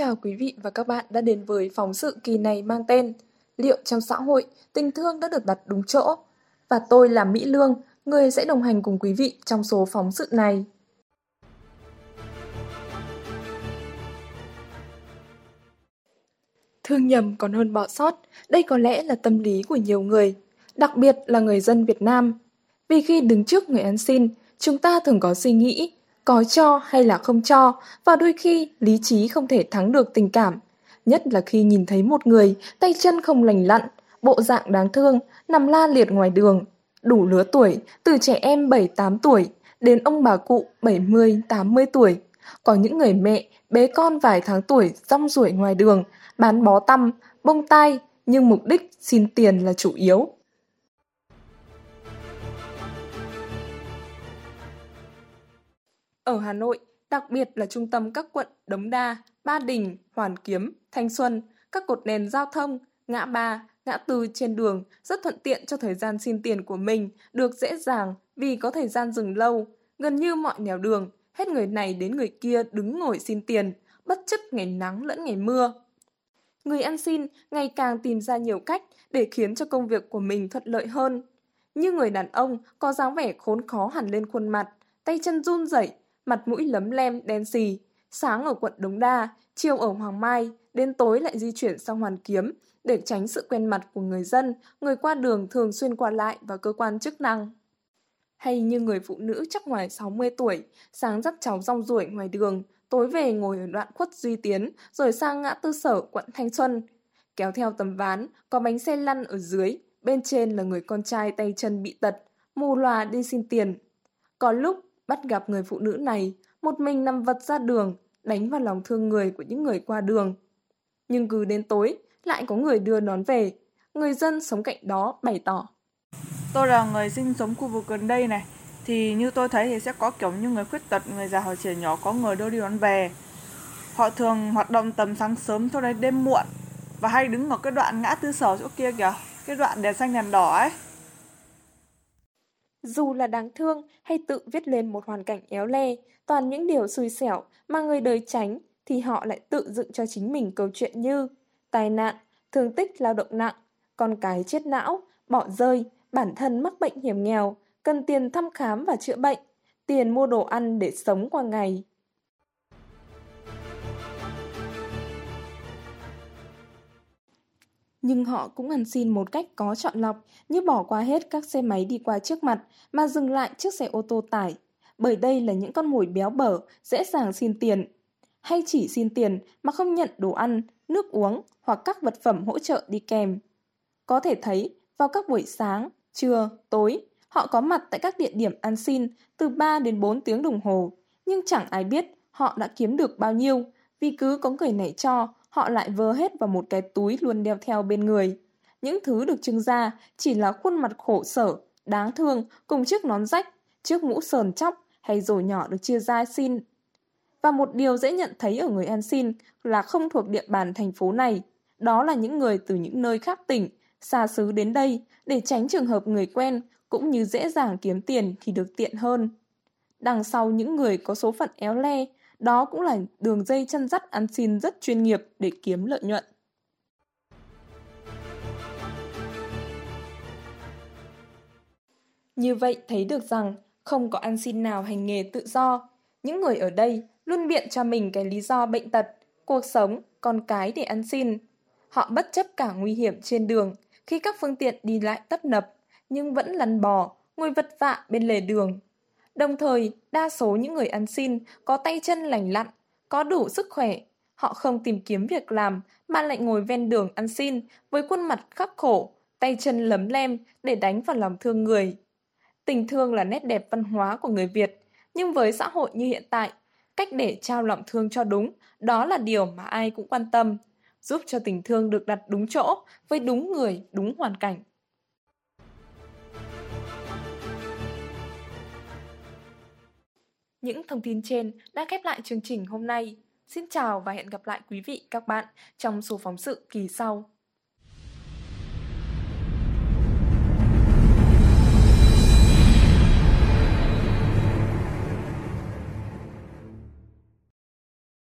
Chào quý vị và các bạn đã đến với phóng sự kỳ này mang tên Liệu trong xã hội, tình thương đã được đặt đúng chỗ? Và tôi là Mỹ Lương, người sẽ đồng hành cùng quý vị trong số phóng sự này. Thương nhầm còn hơn bỏ sót, đây có lẽ là tâm lý của nhiều người, đặc biệt là người dân Việt Nam. Vì khi đứng trước người ăn xin, chúng ta thường có suy nghĩ có cho hay là không cho và đôi khi lý trí không thể thắng được tình cảm. Nhất là khi nhìn thấy một người tay chân không lành lặn, bộ dạng đáng thương, nằm la liệt ngoài đường. Đủ lứa tuổi, từ trẻ em 7-8 tuổi đến ông bà cụ 70-80 tuổi. Có những người mẹ bế con vài tháng tuổi rong ruổi ngoài đường, bán bó tăm, bông tai, nhưng mục đích xin tiền là chủ yếu. Ở Hà Nội, đặc biệt là trung tâm các quận Đống Đa, Ba Đình, Hoàn Kiếm, Thanh Xuân, các cột đèn giao thông, ngã ba, ngã tư trên đường rất thuận tiện cho thời gian xin tiền của mình, được dễ dàng vì có thời gian dừng lâu. Gần như mọi nẻo đường, hết người này đến người kia đứng ngồi xin tiền, bất chấp ngày nắng lẫn ngày mưa. Người ăn xin ngày càng tìm ra nhiều cách để khiến cho công việc của mình thuận lợi hơn. Như người đàn ông có dáng vẻ khốn khó hẳn lên khuôn mặt, tay chân run rẩy mặt mũi lấm lem, đen xì. Sáng ở quận Đống Đa, chiều ở Hoàng Mai, đến tối lại di chuyển sang Hoàn Kiếm để tránh sự quen mặt của người dân, người qua đường thường xuyên qua lại và cơ quan chức năng. Hay như người phụ nữ chắc ngoài 60 tuổi, sáng dắt cháu rong ruổi ngoài đường, tối về ngồi ở đoạn khuất Duy Tiến, rồi sang ngã tư sở quận Thanh Xuân. Kéo theo tấm ván, có bánh xe lăn ở dưới, bên trên là người con trai tay chân bị tật, mù lòa đi xin tiền. Có lúc bắt gặp người phụ nữ này, một mình nằm vật ra đường, đánh vào lòng thương người của những người qua đường. Nhưng cứ đến tối, lại có người đưa đón về. Người dân sống cạnh đó bày tỏ. Tôi là người sinh sống khu vực gần đây này, thì như tôi thấy thì sẽ có kiểu như người khuyết tật, người già hoặc trẻ nhỏ có người đưa đi đón về. Họ thường hoạt động tầm sáng sớm cho đến đêm muộn và hay đứng ở cái đoạn ngã tư sở chỗ kia kìa, cái đoạn đèn xanh đèn đỏ ấy. Dù là đáng thương hay tự viết lên một hoàn cảnh éo le, toàn những điều xui xẻo mà người đời tránh, thì họ lại tự dựng cho chính mình câu chuyện như tai nạn, thương tích lao động nặng, con cái chết não, bỏ rơi, bản thân mắc bệnh hiểm nghèo, cần tiền thăm khám và chữa bệnh, tiền mua đồ ăn để sống qua ngày. Nhưng họ cũng ăn xin một cách có chọn lọc, như bỏ qua hết các xe máy đi qua trước mặt mà dừng lại chiếc xe ô tô tải. Bởi đây là những con mồi béo bở, dễ dàng xin tiền. Hay chỉ xin tiền mà không nhận đồ ăn, nước uống hoặc các vật phẩm hỗ trợ đi kèm. Có thể thấy, vào các buổi sáng, trưa, tối, họ có mặt tại các địa điểm ăn xin từ 3 đến 4 tiếng đồng hồ, nhưng chẳng ai biết họ đã kiếm được bao nhiêu, vì cứ có người này cho họ lại vơ hết vào một cái túi luôn đeo theo bên người. Những thứ được trưng ra chỉ là khuôn mặt khổ sở, đáng thương cùng chiếc nón rách, chiếc mũ sờn chóc hay rổ nhỏ được chia ra xin. Và một điều dễ nhận thấy ở người ăn xin là không thuộc địa bàn thành phố này. Đó là những người từ những nơi khác tỉnh, xa xứ đến đây để tránh trường hợp người quen cũng như dễ dàng kiếm tiền thì được tiện hơn. Đằng sau những người có số phận éo le đó cũng là đường dây chân dắt ăn xin rất chuyên nghiệp để kiếm lợi nhuận. Như vậy thấy được rằng không có ăn xin nào hành nghề tự do. Những người ở đây luôn biện cho mình cái lý do bệnh tật, cuộc sống, con cái để ăn xin. Họ bất chấp cả nguy hiểm trên đường khi các phương tiện đi lại tấp nập, nhưng vẫn lăn bò, ngồi vật vạ bên lề đường Đồng thời, đa số những người ăn xin có tay chân lành lặn, có đủ sức khỏe. Họ không tìm kiếm việc làm mà lại ngồi ven đường ăn xin với khuôn mặt khắc khổ, tay chân lấm lem để đánh vào lòng thương người. Tình thương là nét đẹp văn hóa của người Việt, nhưng với xã hội như hiện tại, cách để trao lòng thương cho đúng, đó là điều mà ai cũng quan tâm, giúp cho tình thương được đặt đúng chỗ với đúng người, đúng hoàn cảnh. Những thông tin trên đã khép lại chương trình hôm nay. Xin chào và hẹn gặp lại quý vị các bạn trong số phóng sự kỳ sau.